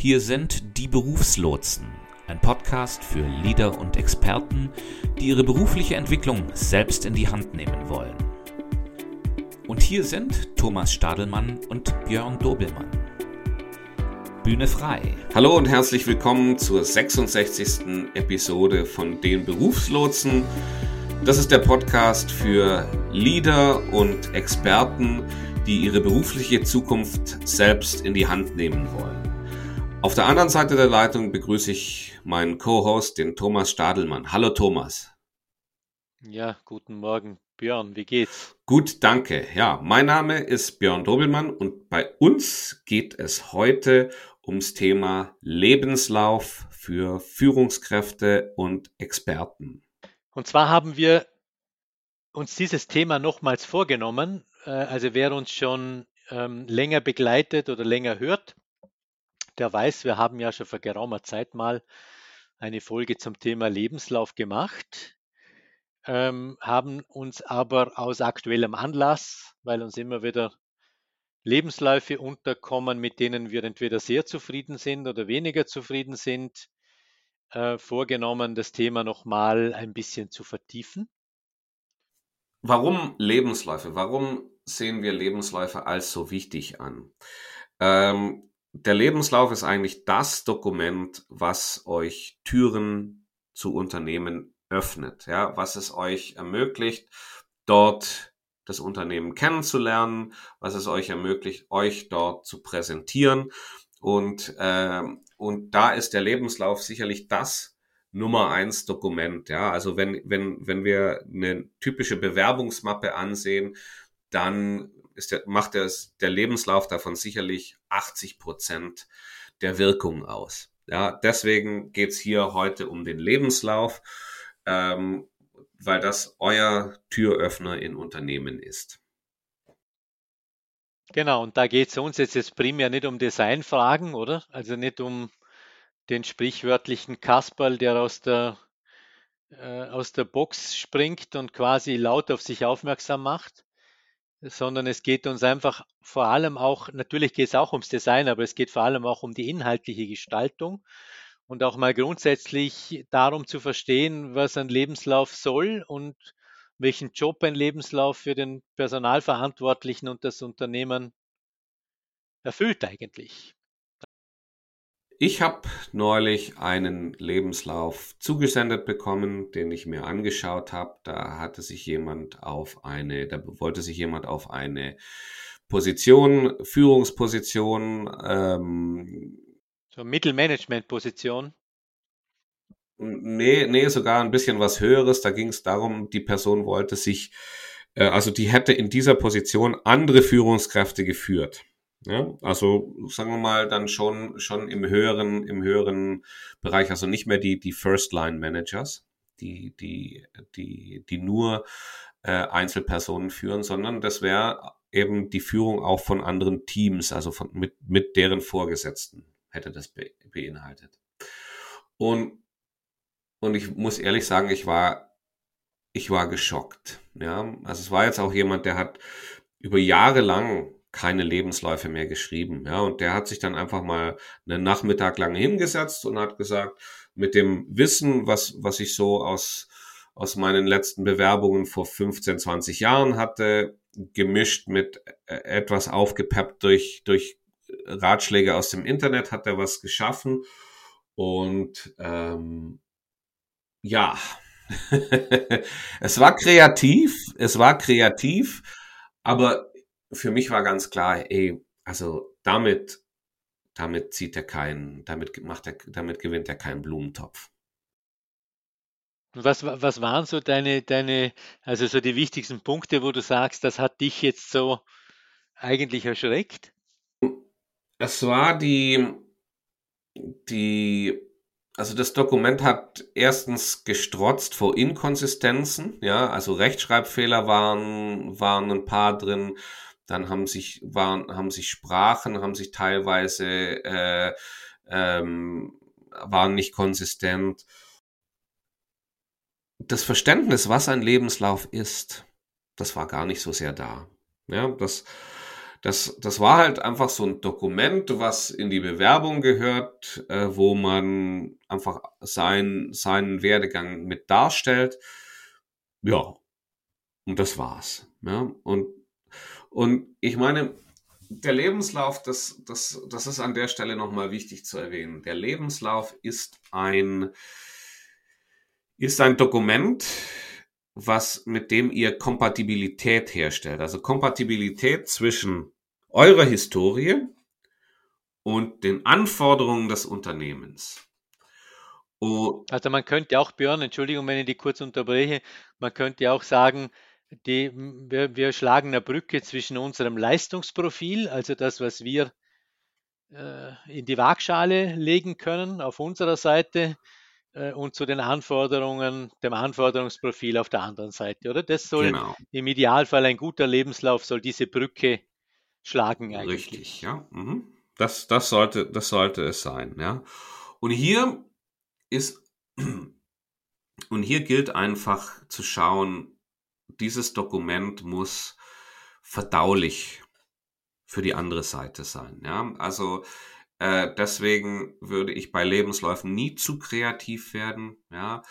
Hier sind die Berufslotsen, ein Podcast für Leader und Experten, die ihre berufliche Entwicklung selbst in die Hand nehmen wollen. Und hier sind Thomas Stadelmann und Björn Dobelmann. Bühne frei. Hallo und herzlich willkommen zur 66. Episode von den Berufslotsen. Das ist der Podcast für Leader und Experten, die ihre berufliche Zukunft selbst in die Hand nehmen wollen. Auf der anderen Seite der Leitung begrüße ich meinen Co-Host, den Thomas Stadelmann. Hallo Thomas. Ja, guten Morgen, Björn. Wie geht's? Gut, danke. Ja, mein Name ist Björn Dobelmann und bei uns geht es heute ums Thema Lebenslauf für Führungskräfte und Experten. Und zwar haben wir uns dieses Thema nochmals vorgenommen. Äh, also wer uns schon ähm, länger begleitet oder länger hört, der weiß, wir haben ja schon vor geraumer Zeit mal eine Folge zum Thema Lebenslauf gemacht, ähm, haben uns aber aus aktuellem Anlass, weil uns immer wieder Lebensläufe unterkommen, mit denen wir entweder sehr zufrieden sind oder weniger zufrieden sind, äh, vorgenommen, das Thema nochmal ein bisschen zu vertiefen. Warum Lebensläufe? Warum sehen wir Lebensläufe als so wichtig an? Ähm, der Lebenslauf ist eigentlich das Dokument, was euch Türen zu Unternehmen öffnet, ja, was es euch ermöglicht, dort das Unternehmen kennenzulernen, was es euch ermöglicht, euch dort zu präsentieren. Und, äh, und da ist der Lebenslauf sicherlich das Nummer eins Dokument. Ja, also wenn, wenn, wenn wir eine typische Bewerbungsmappe ansehen, dann ist der, macht das, der Lebenslauf davon sicherlich 80 Prozent der Wirkung aus. Ja, deswegen geht's hier heute um den Lebenslauf, ähm, weil das euer Türöffner in Unternehmen ist. Genau, und da geht es uns jetzt, jetzt primär nicht um Designfragen, oder? Also nicht um den sprichwörtlichen Kasperl, der aus der, äh, aus der Box springt und quasi laut auf sich aufmerksam macht, sondern es geht uns einfach vor allem auch, natürlich geht es auch ums Design, aber es geht vor allem auch um die inhaltliche Gestaltung und auch mal grundsätzlich darum zu verstehen, was ein Lebenslauf soll und welchen Job ein Lebenslauf für den Personalverantwortlichen und das Unternehmen erfüllt eigentlich. Ich habe neulich einen Lebenslauf zugesendet bekommen, den ich mir angeschaut habe. Da hatte sich jemand auf eine, da wollte sich jemand auf eine Position, Führungsposition, ähm, so Mittelmanagement-Position. Nee, nee, sogar ein bisschen was Höheres. Da ging es darum, die Person wollte sich, äh, also die hätte in dieser Position andere Führungskräfte geführt. Ja, also sagen wir mal dann schon schon im höheren im höheren Bereich, also nicht mehr die die First Line Managers, die die die die nur äh, Einzelpersonen führen, sondern das wäre eben die Führung auch von anderen Teams, also von mit mit deren Vorgesetzten hätte das be beinhaltet. Und und ich muss ehrlich sagen, ich war ich war geschockt. Ja, also es war jetzt auch jemand, der hat über Jahre lang keine Lebensläufe mehr geschrieben. Ja, und der hat sich dann einfach mal einen Nachmittag lang hingesetzt und hat gesagt, mit dem Wissen, was, was ich so aus, aus meinen letzten Bewerbungen vor 15, 20 Jahren hatte, gemischt mit äh, etwas aufgepeppt durch, durch Ratschläge aus dem Internet, hat er was geschaffen. Und ähm, ja, es war kreativ, es war kreativ, aber für mich war ganz klar, ey, also damit, damit zieht er keinen, damit macht er, damit gewinnt er keinen Blumentopf. Was, was waren so deine, deine, also so die wichtigsten Punkte, wo du sagst, das hat dich jetzt so eigentlich erschreckt? Es war die, die, also das Dokument hat erstens gestrotzt vor Inkonsistenzen, ja, also Rechtschreibfehler waren, waren ein paar drin dann haben sich, waren, haben sich Sprachen, haben sich teilweise, äh, ähm, waren nicht konsistent. Das Verständnis, was ein Lebenslauf ist, das war gar nicht so sehr da. Ja, das, das, das war halt einfach so ein Dokument, was in die Bewerbung gehört, äh, wo man einfach sein, seinen Werdegang mit darstellt. Ja, und das war's. Ja, und, und ich meine, der Lebenslauf, das, das, das ist an der Stelle nochmal wichtig zu erwähnen. Der Lebenslauf ist ein, ist ein Dokument, was mit dem ihr Kompatibilität herstellt. Also Kompatibilität zwischen eurer Historie und den Anforderungen des Unternehmens. Und also man könnte auch, Björn, Entschuldigung, wenn ich die kurz unterbreche, man könnte auch sagen, die, wir, wir schlagen eine Brücke zwischen unserem Leistungsprofil, also das, was wir äh, in die Waagschale legen können auf unserer Seite, äh, und zu den Anforderungen, dem Anforderungsprofil auf der anderen Seite, oder? Das soll genau. im Idealfall ein guter Lebenslauf soll diese Brücke schlagen eigentlich. Richtig, ja. Mhm. Das, das, sollte, das sollte es sein, ja. Und hier ist, und hier gilt einfach zu schauen, dieses Dokument muss verdaulich für die andere Seite sein, ja. Also, äh, deswegen würde ich bei Lebensläufen nie zu kreativ werden. Ja,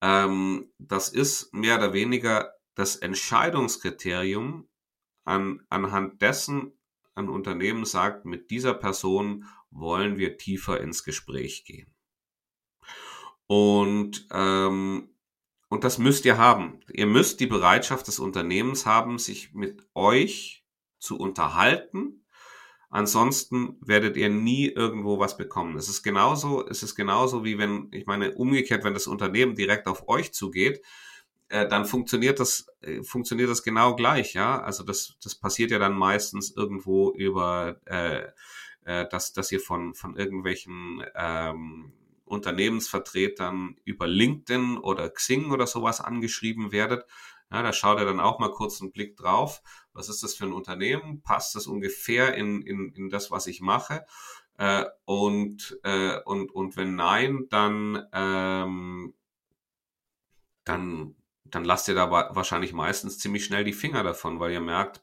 ähm, das ist mehr oder weniger das Entscheidungskriterium, an, anhand dessen ein Unternehmen sagt, mit dieser Person wollen wir tiefer ins Gespräch gehen. Und ähm, und das müsst ihr haben. Ihr müsst die Bereitschaft des Unternehmens haben, sich mit euch zu unterhalten Ansonsten werdet ihr nie irgendwo was bekommen. Es ist genauso, es ist genauso wie wenn, ich meine, umgekehrt, wenn das Unternehmen direkt auf euch zugeht, äh, dann funktioniert das, äh, funktioniert das genau gleich, ja. Also das, das passiert ja dann meistens irgendwo über, äh, äh, dass, dass ihr von, von irgendwelchen ähm, Unternehmensvertretern über LinkedIn oder Xing oder sowas angeschrieben werdet. Ja, da schaut er dann auch mal kurz einen Blick drauf. Was ist das für ein Unternehmen? Passt das ungefähr in, in, in das, was ich mache? Äh, und, äh, und, und wenn nein, dann, ähm, dann, dann lasst ihr da wahrscheinlich meistens ziemlich schnell die Finger davon, weil ihr merkt,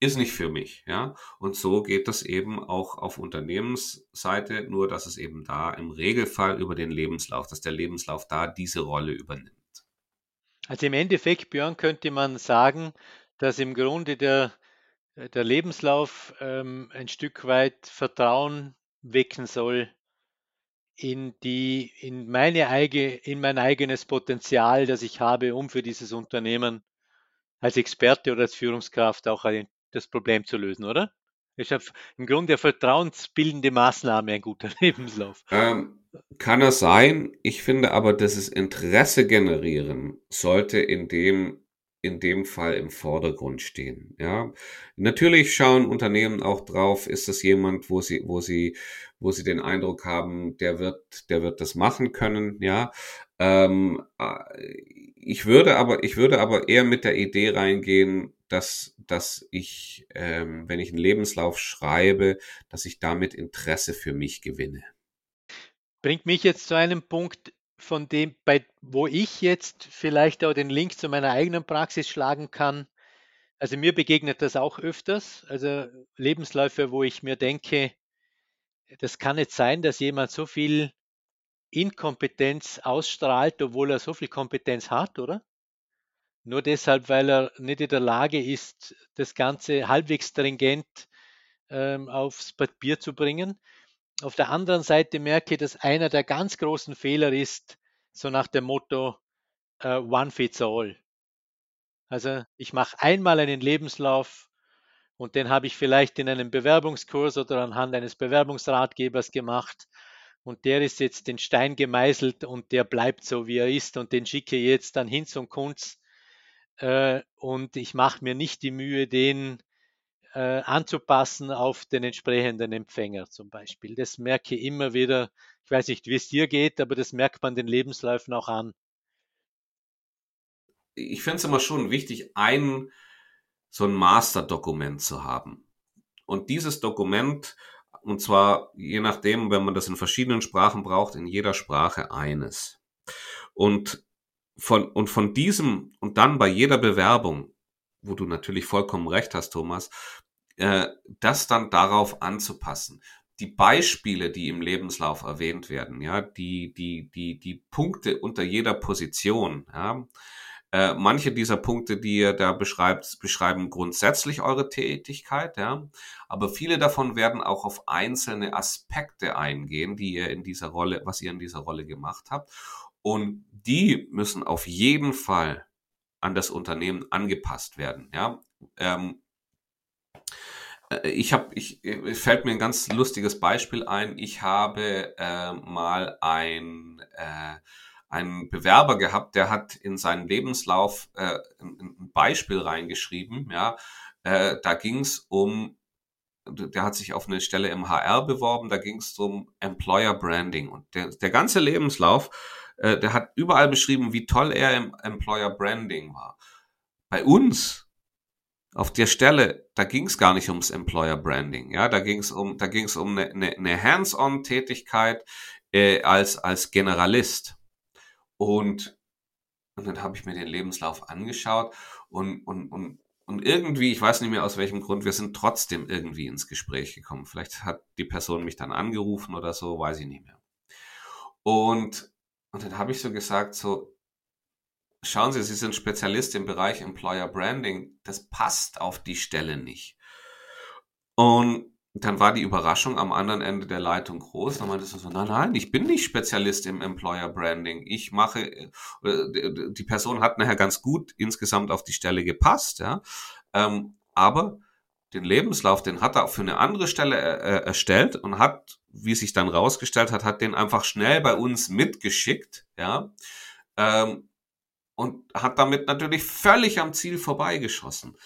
ist nicht für mich, ja. Und so geht das eben auch auf Unternehmensseite, nur dass es eben da im Regelfall über den Lebenslauf, dass der Lebenslauf da diese Rolle übernimmt. Also im Endeffekt, Björn, könnte man sagen, dass im Grunde der, der Lebenslauf ähm, ein Stück weit Vertrauen wecken soll in die, in meine eigene, in mein eigenes Potenzial, das ich habe, um für dieses Unternehmen als Experte oder als Führungskraft auch ein, das Problem zu lösen, oder? Ist im Grunde eine vertrauensbildende Maßnahme ein guter Lebenslauf. Ähm, kann es sein. Ich finde aber, dass es Interesse generieren sollte in dem in dem Fall im Vordergrund stehen. Ja, natürlich schauen Unternehmen auch drauf, ist es jemand, wo sie, wo sie, wo sie den Eindruck haben, der wird, der wird das machen können. Ja, ähm, äh, ich würde aber, ich würde aber eher mit der Idee reingehen, dass, dass ich, ähm, wenn ich einen Lebenslauf schreibe, dass ich damit Interesse für mich gewinne. Bringt mich jetzt zu einem Punkt, von dem, bei, wo ich jetzt vielleicht auch den Link zu meiner eigenen Praxis schlagen kann. Also mir begegnet das auch öfters. Also Lebensläufe, wo ich mir denke, das kann nicht sein, dass jemand so viel Inkompetenz ausstrahlt, obwohl er so viel Kompetenz hat, oder? Nur deshalb, weil er nicht in der Lage ist, das Ganze halbwegs stringent ähm, aufs Papier zu bringen. Auf der anderen Seite merke ich, dass einer der ganz großen Fehler ist, so nach dem Motto uh, One fits all. Also ich mache einmal einen Lebenslauf und den habe ich vielleicht in einem Bewerbungskurs oder anhand eines Bewerbungsratgebers gemacht und der ist jetzt den Stein gemeißelt und der bleibt so, wie er ist und den schicke ich jetzt dann hin zum Kunst äh, und ich mache mir nicht die Mühe, den äh, anzupassen auf den entsprechenden Empfänger zum Beispiel. Das merke ich immer wieder. Ich weiß nicht, wie es dir geht, aber das merkt man den Lebensläufen auch an. Ich finde es immer schon wichtig, ein so ein Masterdokument zu haben. Und dieses Dokument, und zwar je nachdem, wenn man das in verschiedenen Sprachen braucht, in jeder Sprache eines. Und von, und von diesem und dann bei jeder Bewerbung, wo du natürlich vollkommen recht hast, Thomas, äh, das dann darauf anzupassen. Die Beispiele, die im Lebenslauf erwähnt werden, ja, die, die, die, die Punkte unter jeder Position, ja, äh, manche dieser Punkte, die ihr da beschreibt, beschreiben grundsätzlich eure Tätigkeit, ja. Aber viele davon werden auch auf einzelne Aspekte eingehen, die ihr in dieser Rolle, was ihr in dieser Rolle gemacht habt. Und die müssen auf jeden Fall an das Unternehmen angepasst werden, ja. Ähm, äh, ich habe, ich fällt mir ein ganz lustiges Beispiel ein. Ich habe äh, mal ein äh, einen Bewerber gehabt, der hat in seinen Lebenslauf äh, ein, ein Beispiel reingeschrieben. Ja, äh, da ging es um, der hat sich auf eine Stelle im HR beworben. Da ging es um Employer Branding und der, der ganze Lebenslauf, äh, der hat überall beschrieben, wie toll er im Employer Branding war. Bei uns auf der Stelle, da ging es gar nicht ums Employer Branding, ja, da ging es um, da ging es um eine, eine, eine Hands-on-Tätigkeit äh, als als Generalist. Und, und dann habe ich mir den Lebenslauf angeschaut und, und, und, und irgendwie, ich weiß nicht mehr aus welchem Grund, wir sind trotzdem irgendwie ins Gespräch gekommen. Vielleicht hat die Person mich dann angerufen oder so, weiß ich nicht mehr. Und, und dann habe ich so gesagt, so, schauen Sie, Sie sind Spezialist im Bereich Employer Branding, das passt auf die Stelle nicht. Und dann war die Überraschung am anderen Ende der Leitung groß. Dann meinte sie so, nein, nein, ich bin nicht Spezialist im Employer Branding. Ich mache, äh, die Person hat nachher ganz gut insgesamt auf die Stelle gepasst, ja. Ähm, aber den Lebenslauf, den hat er auch für eine andere Stelle äh, äh, erstellt und hat, wie sich dann rausgestellt hat, hat den einfach schnell bei uns mitgeschickt, ja. Ähm, und hat damit natürlich völlig am Ziel vorbeigeschossen.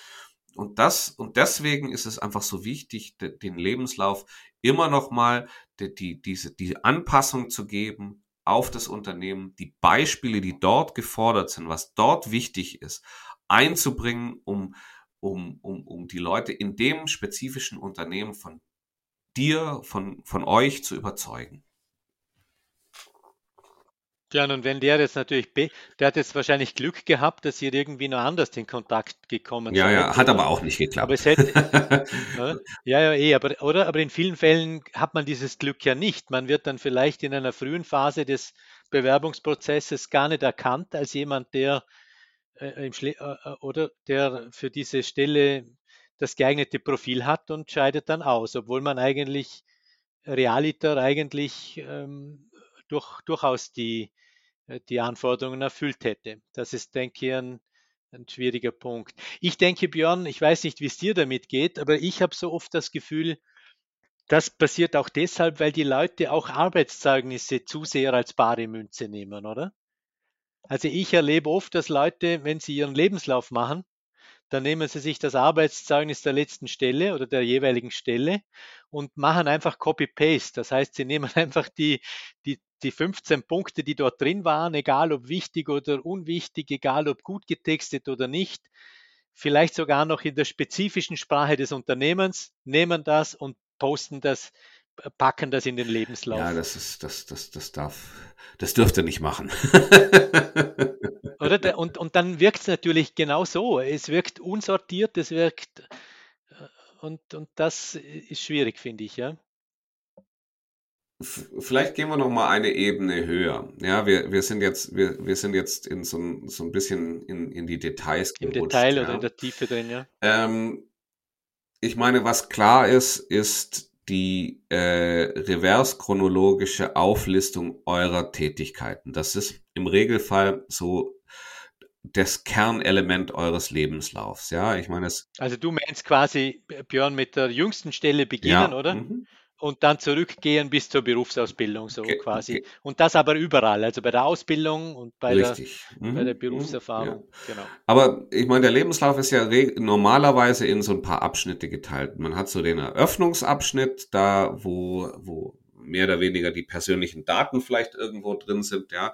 Und das, und deswegen ist es einfach so wichtig, den Lebenslauf immer noch mal die, die, diese, die Anpassung zu geben auf das Unternehmen, die Beispiele, die dort gefordert sind, was dort wichtig ist, einzubringen, um, um, um, um die Leute in dem spezifischen Unternehmen von dir, von, von euch zu überzeugen. Ja, und wenn der jetzt natürlich, der hat jetzt wahrscheinlich Glück gehabt, dass ihr irgendwie noch anders in Kontakt gekommen ja, seid. Ja, ja, hat aber auch nicht geklappt. Aber es hätte, ja, ja, eh, aber, oder? Aber in vielen Fällen hat man dieses Glück ja nicht. Man wird dann vielleicht in einer frühen Phase des Bewerbungsprozesses gar nicht erkannt als jemand, der äh, im Schle äh, äh oder der für diese Stelle das geeignete Profil hat und scheidet dann aus, obwohl man eigentlich realiter eigentlich ähm, durch, durchaus die, äh, die Anforderungen erfüllt hätte. Das ist, denke ich, ein, ein schwieriger Punkt. Ich denke, Björn, ich weiß nicht, wie es dir damit geht, aber ich habe so oft das Gefühl, das passiert auch deshalb, weil die Leute auch Arbeitszeugnisse zu sehr als bare Münze nehmen, oder? Also ich erlebe oft, dass Leute, wenn sie ihren Lebenslauf machen, dann nehmen sie sich das Arbeitszeugnis der letzten Stelle oder der jeweiligen Stelle und machen einfach Copy-Paste. Das heißt, sie nehmen einfach die, die, die 15 Punkte, die dort drin waren, egal ob wichtig oder unwichtig, egal ob gut getextet oder nicht, vielleicht sogar noch in der spezifischen Sprache des Unternehmens, nehmen das und posten das, packen das in den Lebenslauf. Ja, das ist, das, das, das darf, das dürfte nicht machen. Oder? Und, und dann wirkt es natürlich genau so. Es wirkt unsortiert, es wirkt äh, und, und das ist schwierig, finde ich, ja. Vielleicht gehen wir noch mal eine Ebene höher. Ja, wir, wir sind jetzt, wir, wir sind jetzt in so, ein, so ein bisschen in, in die Details gerutscht. Im Detail ja. oder in der Tiefe drin, ja. Ähm, ich meine, was klar ist, ist die äh, reverse-chronologische Auflistung eurer Tätigkeiten. Das ist im Regelfall so das Kernelement eures Lebenslaufs. Ja, ich meine es. Also du meinst quasi, Björn, mit der jüngsten Stelle beginnen, ja. oder? Mhm und dann zurückgehen bis zur Berufsausbildung, so okay, quasi. Okay. Und das aber überall, also bei der Ausbildung und bei, Richtig. der, mhm. bei der Berufserfahrung. Ja. Genau. Aber ich meine, der Lebenslauf ist ja normalerweise in so ein paar Abschnitte geteilt. Man hat so den Eröffnungsabschnitt, da wo, wo mehr oder weniger die persönlichen Daten vielleicht irgendwo drin sind, ja.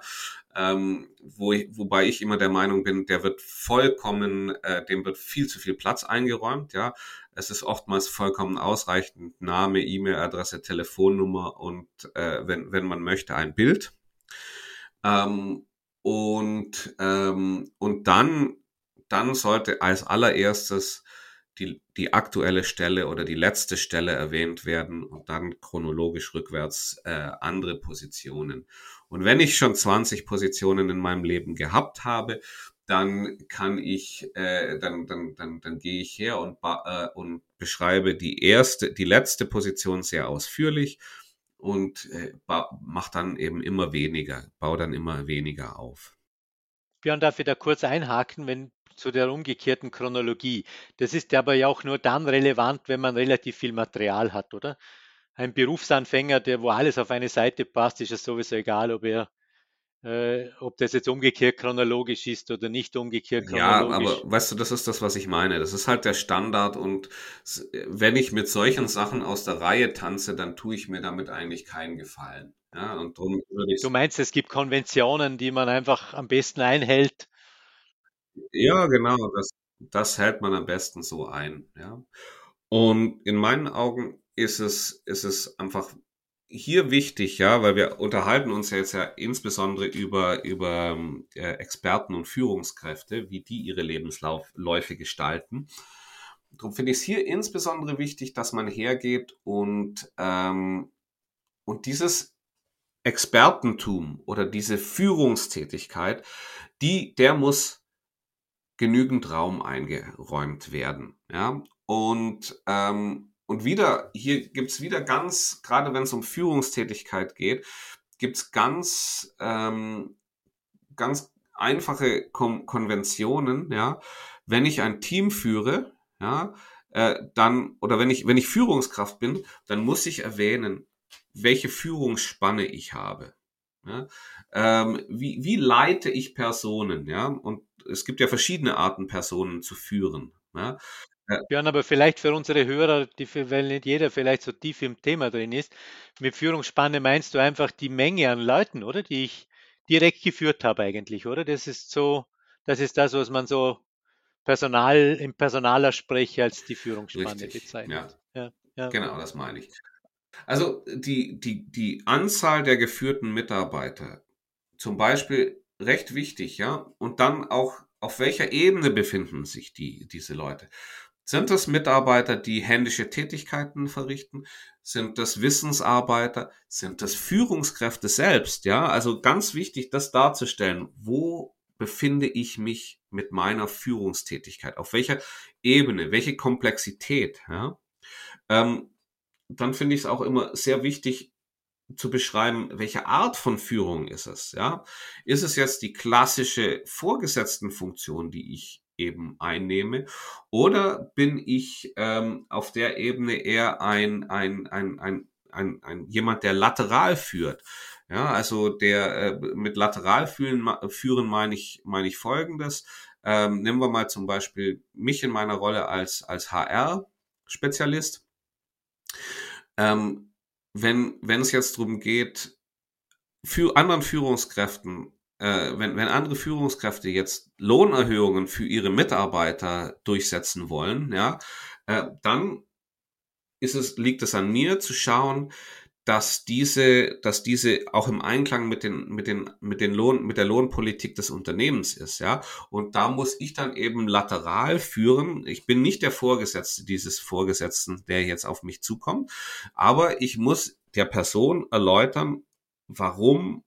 Ähm, wo ich, wobei ich immer der Meinung bin, der wird vollkommen, äh, dem wird viel zu viel Platz eingeräumt, ja. Es ist oftmals vollkommen ausreichend Name, E-Mail-Adresse, Telefonnummer und äh, wenn, wenn man möchte, ein Bild. Ähm, und, ähm, und dann, dann sollte als allererstes die, die aktuelle Stelle oder die letzte Stelle erwähnt werden und dann chronologisch rückwärts äh, andere Positionen. Und wenn ich schon 20 Positionen in meinem Leben gehabt habe, dann kann ich, äh, dann, dann, dann, dann gehe ich her und, äh, und beschreibe die erste, die letzte Position sehr ausführlich und äh, mache dann eben immer weniger, baue dann immer weniger auf. Björn, darf ich da kurz einhaken, wenn zu der umgekehrten Chronologie. Das ist aber ja auch nur dann relevant, wenn man relativ viel Material hat, oder? Ein Berufsanfänger, der wo alles auf eine Seite passt, ist es sowieso egal, ob er äh, ob das jetzt umgekehrt chronologisch ist oder nicht umgekehrt chronologisch. Ja, aber weißt du, das ist das, was ich meine. Das ist halt der Standard und wenn ich mit solchen Sachen aus der Reihe tanze, dann tue ich mir damit eigentlich keinen Gefallen. Ja, und drum würde ich. Du meinst, es gibt Konventionen, die man einfach am besten einhält? Ja, genau. Das, das hält man am besten so ein. Ja. Und in meinen Augen ist es, ist es einfach hier wichtig, ja, weil wir unterhalten uns jetzt ja insbesondere über, über äh, Experten und Führungskräfte, wie die ihre Lebensläufe gestalten. Darum finde ich es hier insbesondere wichtig, dass man hergeht und, ähm, und dieses Expertentum oder diese Führungstätigkeit, die, der muss genügend Raum eingeräumt werden. Ja? Und ähm, und wieder, hier gibt's wieder ganz, gerade wenn es um Führungstätigkeit geht, gibt's ganz, ähm, ganz einfache Kon Konventionen, ja. Wenn ich ein Team führe, ja, äh, dann, oder wenn ich, wenn ich Führungskraft bin, dann muss ich erwähnen, welche Führungsspanne ich habe. Ja? Ähm, wie, wie leite ich Personen, ja? Und es gibt ja verschiedene Arten, Personen zu führen. Ja? Ja. Björn, aber vielleicht für unsere Hörer, die, weil nicht jeder vielleicht so tief im Thema drin ist, mit Führungsspanne meinst du einfach die Menge an Leuten, oder? Die ich direkt geführt habe eigentlich, oder? Das ist so, das ist das, was man so Personal, im Personaler Spreche als die Führungsspanne Richtig, bezeichnet. Ja. Ja, ja. Genau, das meine ich. Also die, die, die Anzahl der geführten Mitarbeiter, zum Beispiel recht wichtig, ja, und dann auch auf welcher Ebene befinden sich die, diese Leute? Sind das Mitarbeiter, die händische Tätigkeiten verrichten? Sind das Wissensarbeiter? Sind das Führungskräfte selbst? Ja, also ganz wichtig, das darzustellen. Wo befinde ich mich mit meiner Führungstätigkeit? Auf welcher Ebene? Welche Komplexität? Ja? Ähm, dann finde ich es auch immer sehr wichtig zu beschreiben, welche Art von Führung ist es. Ja, ist es jetzt die klassische Vorgesetztenfunktion, die ich eben einnehme? Oder bin ich ähm, auf der Ebene eher ein, ein, ein, ein, ein, ein jemand, der lateral führt? Ja, also der äh, mit lateral führen, führen meine ich, meine ich folgendes. Ähm, nehmen wir mal zum Beispiel mich in meiner Rolle als, als HR-Spezialist. Ähm, wenn, wenn es jetzt darum geht, für anderen Führungskräften äh, wenn, wenn andere Führungskräfte jetzt Lohnerhöhungen für ihre Mitarbeiter durchsetzen wollen, ja, äh, dann ist es, liegt es an mir zu schauen, dass diese, dass diese auch im Einklang mit den, mit den, mit den Lohn, mit der Lohnpolitik des Unternehmens ist, ja. Und da muss ich dann eben lateral führen. Ich bin nicht der Vorgesetzte dieses Vorgesetzten, der jetzt auf mich zukommt, aber ich muss der Person erläutern, warum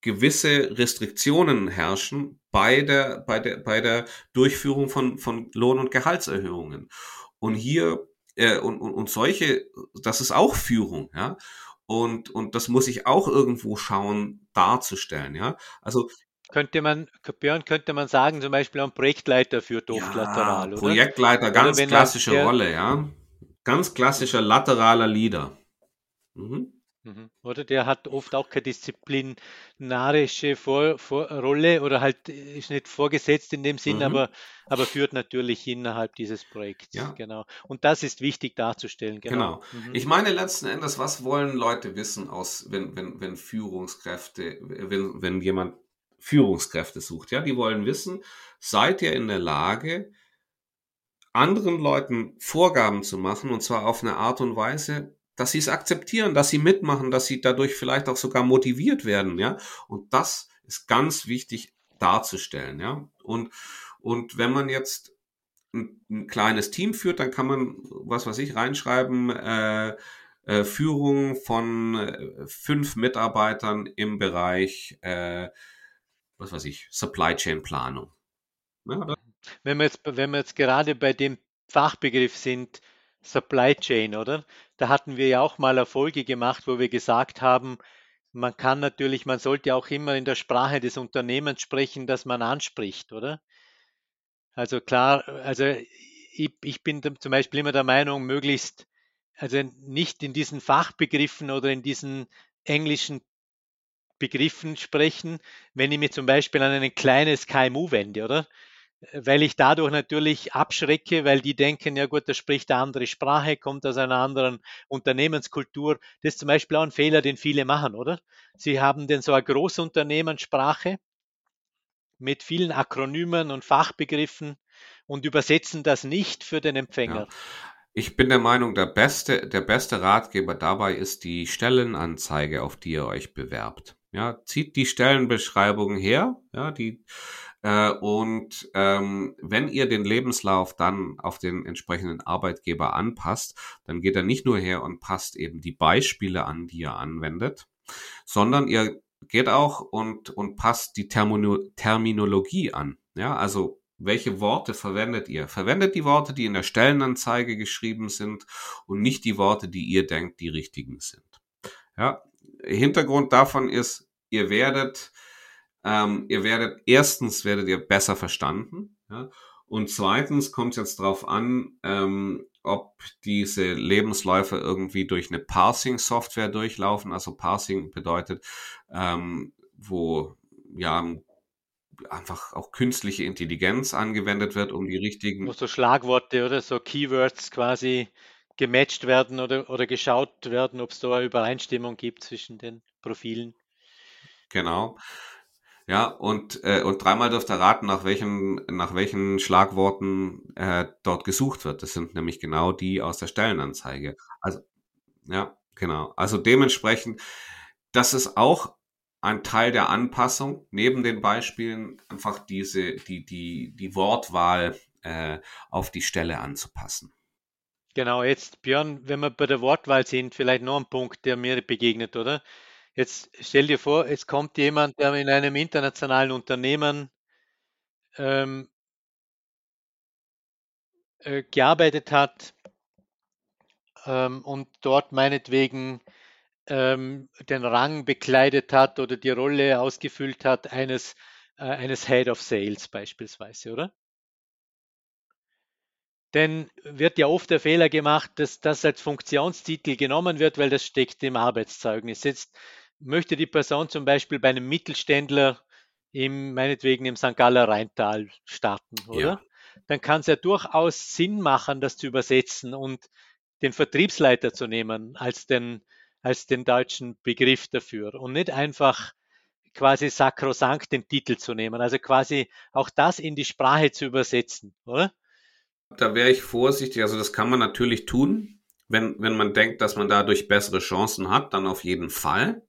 gewisse Restriktionen herrschen bei der, bei der, bei der Durchführung von, von Lohn- und Gehaltserhöhungen. Und hier, äh, und, und, und solche, das ist auch Führung, ja. Und, und das muss ich auch irgendwo schauen, darzustellen, ja. Also, könnte man, Björn, könnte man sagen, zum Beispiel ein Projektleiter führt oft ja, lateral, oder? Projektleiter, ganz klassische der, Rolle, ja. Ganz klassischer lateraler Leader. Mhm. Mhm. Oder der hat oft auch keine disziplinarische Vor Vor Rolle oder halt ist nicht vorgesetzt in dem Sinn, mhm. aber, aber führt natürlich innerhalb dieses Projekts. Ja. Genau. Und das ist wichtig darzustellen. Genau. genau. Mhm. Ich meine letzten Endes, was wollen Leute wissen aus, wenn, wenn, wenn Führungskräfte, wenn, wenn jemand Führungskräfte sucht, ja, die wollen wissen, seid ihr in der Lage, anderen Leuten Vorgaben zu machen und zwar auf eine Art und Weise, dass sie es akzeptieren, dass sie mitmachen, dass sie dadurch vielleicht auch sogar motiviert werden, ja. Und das ist ganz wichtig darzustellen, ja. Und, und wenn man jetzt ein, ein, kleines Team führt, dann kann man, was weiß ich, reinschreiben, äh, äh, Führung von äh, fünf Mitarbeitern im Bereich, äh, was weiß ich, Supply Chain Planung. Ja, wenn, wir jetzt, wenn wir jetzt gerade bei dem Fachbegriff sind, Supply Chain, oder? Da hatten wir ja auch mal Erfolge gemacht, wo wir gesagt haben, man kann natürlich, man sollte auch immer in der Sprache des Unternehmens sprechen, das man anspricht, oder? Also klar, also ich, ich bin zum Beispiel immer der Meinung, möglichst, also nicht in diesen Fachbegriffen oder in diesen englischen Begriffen sprechen, wenn ich mich zum Beispiel an ein kleines KMU wende, oder? Weil ich dadurch natürlich abschrecke, weil die denken, ja gut, der spricht eine andere Sprache, kommt aus einer anderen Unternehmenskultur. Das ist zum Beispiel auch ein Fehler, den viele machen, oder? Sie haben denn so eine Großunternehmenssprache mit vielen Akronymen und Fachbegriffen und übersetzen das nicht für den Empfänger. Ja. Ich bin der Meinung, der beste, der beste Ratgeber dabei ist die Stellenanzeige, auf die ihr euch bewerbt. Ja, zieht die Stellenbeschreibung her, ja, die äh, und ähm, wenn ihr den Lebenslauf dann auf den entsprechenden Arbeitgeber anpasst, dann geht er nicht nur her und passt eben die Beispiele an, die ihr anwendet, sondern ihr geht auch und, und passt die Termino Terminologie an. Ja, also welche Worte verwendet ihr? Verwendet die Worte, die in der Stellenanzeige geschrieben sind und nicht die Worte, die ihr denkt, die richtigen sind. Ja, Hintergrund davon ist, ihr werdet, ähm, ihr werdet, erstens werdet ihr besser verstanden, ja, und zweitens kommt es jetzt darauf an, ähm, ob diese Lebensläufe irgendwie durch eine Parsing-Software durchlaufen. Also Parsing bedeutet, ähm, wo ja einfach auch künstliche Intelligenz angewendet wird, um die richtigen. Wo so Schlagworte oder so Keywords quasi gematcht werden oder, oder geschaut werden, ob es da eine Übereinstimmung gibt zwischen den Profilen. Genau. Ja, und, äh, und dreimal dürft ihr raten, nach welchen, nach welchen Schlagworten äh, dort gesucht wird. Das sind nämlich genau die aus der Stellenanzeige. Also, ja, genau. Also dementsprechend, das ist auch ein Teil der Anpassung, neben den Beispielen, einfach diese, die, die, die Wortwahl äh, auf die Stelle anzupassen. Genau, jetzt Björn, wenn wir bei der Wortwahl sind, vielleicht noch ein Punkt, der mir begegnet, oder? Jetzt stell dir vor, es kommt jemand, der in einem internationalen Unternehmen ähm, äh, gearbeitet hat ähm, und dort meinetwegen ähm, den Rang bekleidet hat oder die Rolle ausgefüllt hat eines, äh, eines Head of Sales beispielsweise, oder? Denn wird ja oft der Fehler gemacht, dass das als Funktionstitel genommen wird, weil das steckt im Arbeitszeugnis. Jetzt möchte die Person zum Beispiel bei einem Mittelständler im, meinetwegen im St. Galler Rheintal starten, oder? Ja. Dann kann es ja durchaus Sinn machen, das zu übersetzen und den Vertriebsleiter zu nehmen als den, als den deutschen Begriff dafür und nicht einfach quasi sakrosankt den Titel zu nehmen, also quasi auch das in die Sprache zu übersetzen, oder? Da wäre ich vorsichtig, also das kann man natürlich tun, wenn, wenn man denkt, dass man dadurch bessere Chancen hat, dann auf jeden Fall.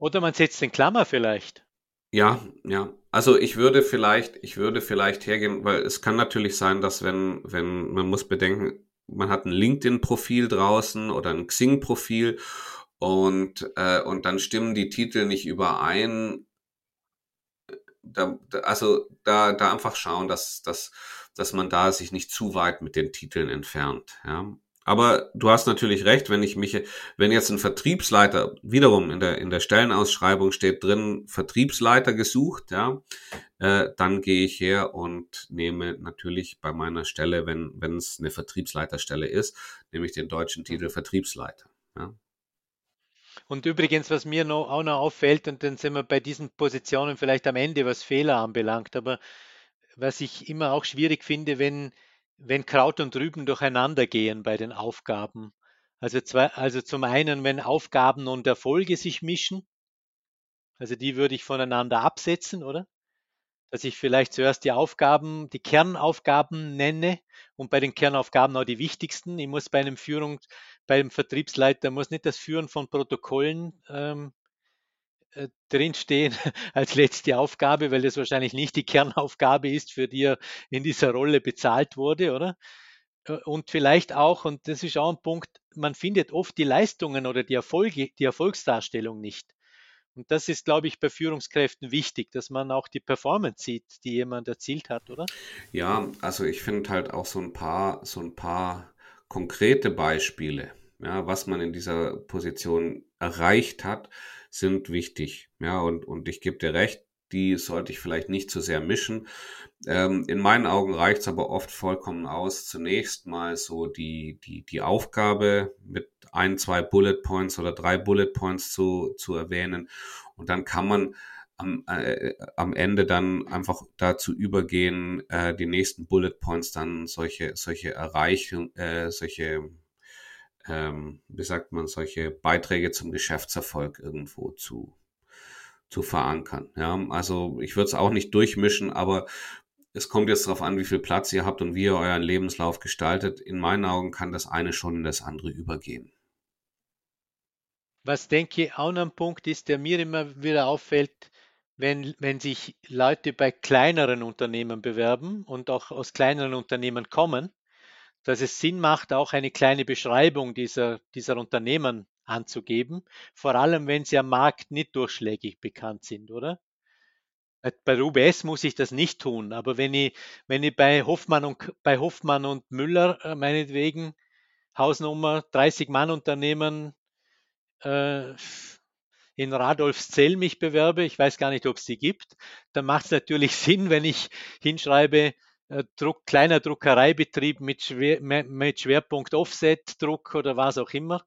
Oder man setzt den Klammer vielleicht. Ja, ja. Also ich würde vielleicht, ich würde vielleicht hergehen, weil es kann natürlich sein, dass wenn, wenn, man muss bedenken, man hat ein LinkedIn-Profil draußen oder ein Xing-Profil und, äh, und dann stimmen die Titel nicht überein. Da, da, also da, da einfach schauen, dass, dass, dass man da sich nicht zu weit mit den Titeln entfernt. Ja. Aber du hast natürlich recht, wenn ich mich, wenn jetzt ein Vertriebsleiter, wiederum in der, in der Stellenausschreibung steht drin, Vertriebsleiter gesucht, ja, äh, dann gehe ich her und nehme natürlich bei meiner Stelle, wenn, wenn es eine Vertriebsleiterstelle ist, nehme ich den deutschen Titel Vertriebsleiter. Ja. Und übrigens, was mir noch, auch noch auffällt, und dann sind wir bei diesen Positionen vielleicht am Ende, was Fehler anbelangt, aber was ich immer auch schwierig finde, wenn, wenn Kraut und Rüben durcheinander gehen bei den Aufgaben. Also, zwei, also zum einen, wenn Aufgaben und Erfolge sich mischen, also die würde ich voneinander absetzen, oder? Dass ich vielleicht zuerst die Aufgaben, die Kernaufgaben nenne und bei den Kernaufgaben auch die wichtigsten. Ich muss bei einem Führung, beim Vertriebsleiter muss nicht das Führen von Protokollen ähm, äh, drinstehen als letzte Aufgabe, weil das wahrscheinlich nicht die Kernaufgabe ist, für die er in dieser Rolle bezahlt wurde, oder? Äh, und vielleicht auch, und das ist auch ein Punkt, man findet oft die Leistungen oder die Erfolge, die Erfolgsdarstellung nicht. Und das ist, glaube ich, bei Führungskräften wichtig, dass man auch die Performance sieht, die jemand erzielt hat, oder? Ja, also ich finde halt auch so ein paar, so ein paar konkrete Beispiele, ja, was man in dieser Position erreicht hat, sind wichtig. Ja, und, und ich gebe dir recht, die sollte ich vielleicht nicht zu sehr mischen. Ähm, in meinen Augen reicht es aber oft vollkommen aus, zunächst mal so die, die, die Aufgabe mit ein, zwei Bullet Points oder drei Bullet Points zu, zu erwähnen. Und dann kann man am, äh, am Ende dann einfach dazu übergehen, äh, die nächsten Bullet Points dann solche, solche Erreichungen, äh, solche, ähm, wie sagt man, solche Beiträge zum Geschäftserfolg irgendwo zu, zu verankern. Ja, also ich würde es auch nicht durchmischen, aber es kommt jetzt darauf an, wie viel Platz ihr habt und wie ihr euren Lebenslauf gestaltet. In meinen Augen kann das eine schon in das andere übergehen. Was denke ich auch noch ein Punkt ist, der mir immer wieder auffällt, wenn, wenn sich Leute bei kleineren Unternehmen bewerben und auch aus kleineren Unternehmen kommen, dass es Sinn macht, auch eine kleine Beschreibung dieser, dieser Unternehmen anzugeben, vor allem wenn sie am Markt nicht durchschlägig bekannt sind, oder? Äh, bei UBS muss ich das nicht tun, aber wenn ich, wenn ich bei Hoffmann und bei Hoffmann und Müller äh, meinetwegen Hausnummer 30 Mann Unternehmen äh, in Radolfszell mich bewerbe, ich weiß gar nicht, ob es die gibt, dann macht es natürlich Sinn, wenn ich hinschreibe, Druck, kleiner Druckereibetrieb mit, Schwer, mit Schwerpunkt Offset-Druck oder was auch immer,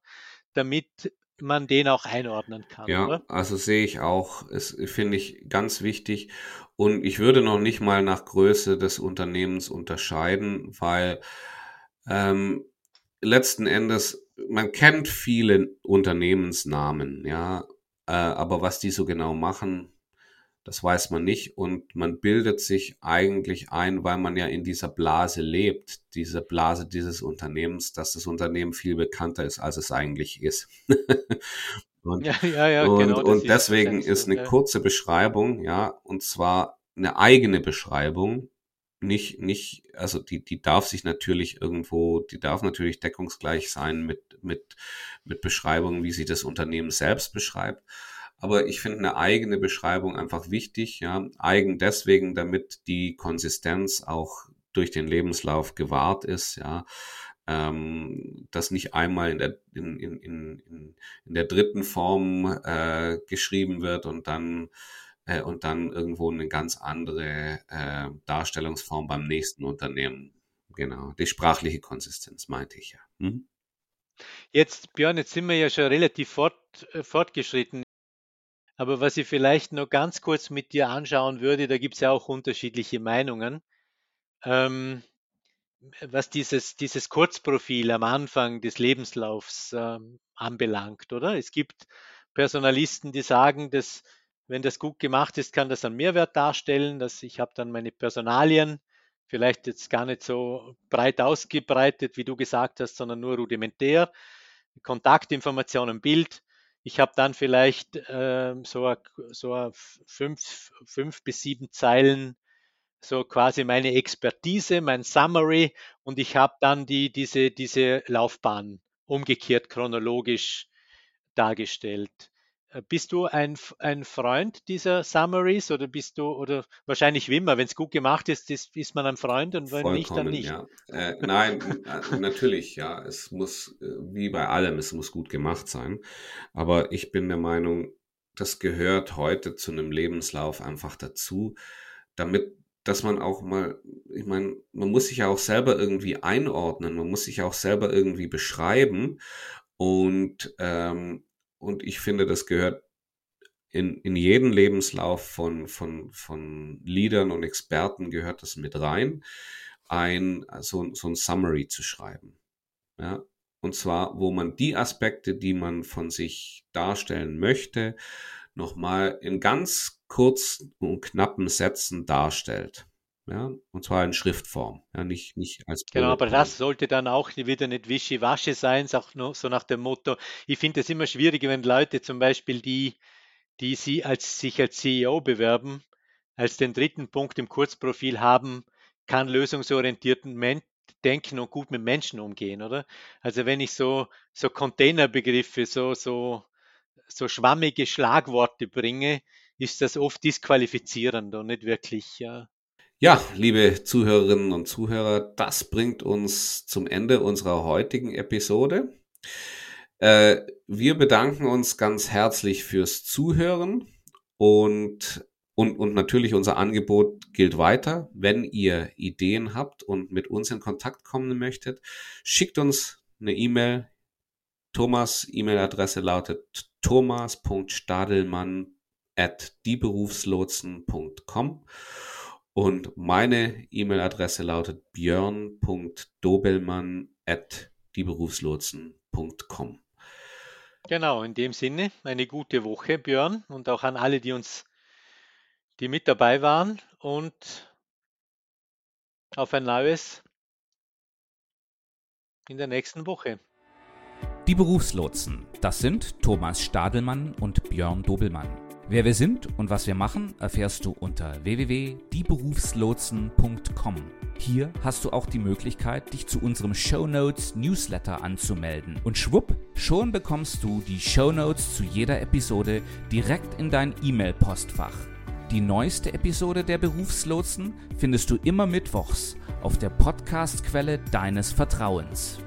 damit man den auch einordnen kann. Ja, oder? also sehe ich auch, es finde ich ganz wichtig. Und ich würde noch nicht mal nach Größe des Unternehmens unterscheiden, weil ähm, letzten Endes man kennt viele Unternehmensnamen, ja, äh, aber was die so genau machen, das weiß man nicht und man bildet sich eigentlich ein, weil man ja in dieser Blase lebt, diese Blase dieses Unternehmens, dass das Unternehmen viel bekannter ist, als es eigentlich ist. und, ja, ja, ja, und, genau, und deswegen ist eine kurze Beschreibung, ja, und zwar eine eigene Beschreibung, nicht, nicht, also die, die darf sich natürlich irgendwo, die darf natürlich deckungsgleich sein mit, mit, mit Beschreibungen, wie sie das Unternehmen selbst beschreibt. Aber ich finde eine eigene Beschreibung einfach wichtig, ja. Eigen deswegen, damit die Konsistenz auch durch den Lebenslauf gewahrt ist, ja. Ähm, dass nicht einmal in der, in, in, in, in der dritten Form äh, geschrieben wird und dann äh, und dann irgendwo eine ganz andere äh, Darstellungsform beim nächsten Unternehmen. Genau, die sprachliche Konsistenz meinte ich ja. Mhm. Jetzt, Björn, jetzt sind wir ja schon relativ fort, äh, fortgeschritten. Aber was ich vielleicht noch ganz kurz mit dir anschauen würde, da gibt es ja auch unterschiedliche Meinungen, ähm, was dieses, dieses Kurzprofil am Anfang des Lebenslaufs ähm, anbelangt, oder? Es gibt Personalisten, die sagen, dass wenn das gut gemacht ist, kann das einen Mehrwert darstellen, dass ich habe dann meine Personalien, vielleicht jetzt gar nicht so breit ausgebreitet, wie du gesagt hast, sondern nur rudimentär, Kontaktinformationen, Bild. Ich habe dann vielleicht äh, so, so fünf, fünf bis sieben Zeilen, so quasi meine Expertise, mein Summary und ich habe dann die, diese, diese Laufbahn umgekehrt chronologisch dargestellt. Äh, bist du ein, ein Freund dieser Summaries oder bist du, oder wahrscheinlich wie immer, wenn es gut gemacht ist, ist, ist man ein Freund und wenn Vollkommen, nicht, dann nicht. Ja. Äh, nein, äh, natürlich, ja. Es muss, äh, wie bei allem, es muss gut gemacht sein. Aber ich bin der Meinung, das gehört heute zu einem Lebenslauf einfach dazu, damit dass man auch mal, ich meine, man muss sich ja auch selber irgendwie einordnen, man muss sich auch selber irgendwie beschreiben und ähm, und ich finde, das gehört in, in jeden Lebenslauf von, von, von Leadern und Experten gehört das mit rein, ein, so, so ein Summary zu schreiben. Ja? Und zwar, wo man die Aspekte, die man von sich darstellen möchte, nochmal in ganz kurzen und knappen Sätzen darstellt. Ja, und zwar in Schriftform, ja, nicht, nicht als Genau, aber das sollte dann auch wieder nicht wischiwaschi sein, auch nur so nach dem Motto, ich finde es immer schwierig, wenn Leute zum Beispiel, die, die Sie als, sich als CEO bewerben, als den dritten Punkt im Kurzprofil haben, kann lösungsorientierten Men denken und gut mit Menschen umgehen, oder? Also wenn ich so, so Containerbegriffe, so, so, so schwammige Schlagworte bringe, ist das oft disqualifizierend und nicht wirklich. Ja. Ja, liebe Zuhörerinnen und Zuhörer, das bringt uns zum Ende unserer heutigen Episode. Äh, wir bedanken uns ganz herzlich fürs Zuhören und und, und natürlich unser Angebot gilt weiter. Wenn ihr Ideen habt und mit uns in Kontakt kommen möchtet, schickt uns eine E-Mail. Thomas E-Mail-Adresse lautet thomas.stadelmann at dieberufslotsen.com und meine E-Mail-Adresse lautet björn.dobelmann at dieberufslotsen.com. Genau, in dem Sinne eine gute Woche, Björn, und auch an alle, die uns die mit dabei waren und auf ein neues in der nächsten Woche. Die Berufslotsen, das sind Thomas Stadelmann und Björn Dobelmann. Wer wir sind und was wir machen, erfährst du unter www.dieberufslotsen.com. Hier hast du auch die Möglichkeit, dich zu unserem Show Notes Newsletter anzumelden. Und schwupp, schon bekommst du die Show Notes zu jeder Episode direkt in dein E-Mail-Postfach. Die neueste Episode der Berufslotsen findest du immer mittwochs auf der Podcastquelle deines Vertrauens.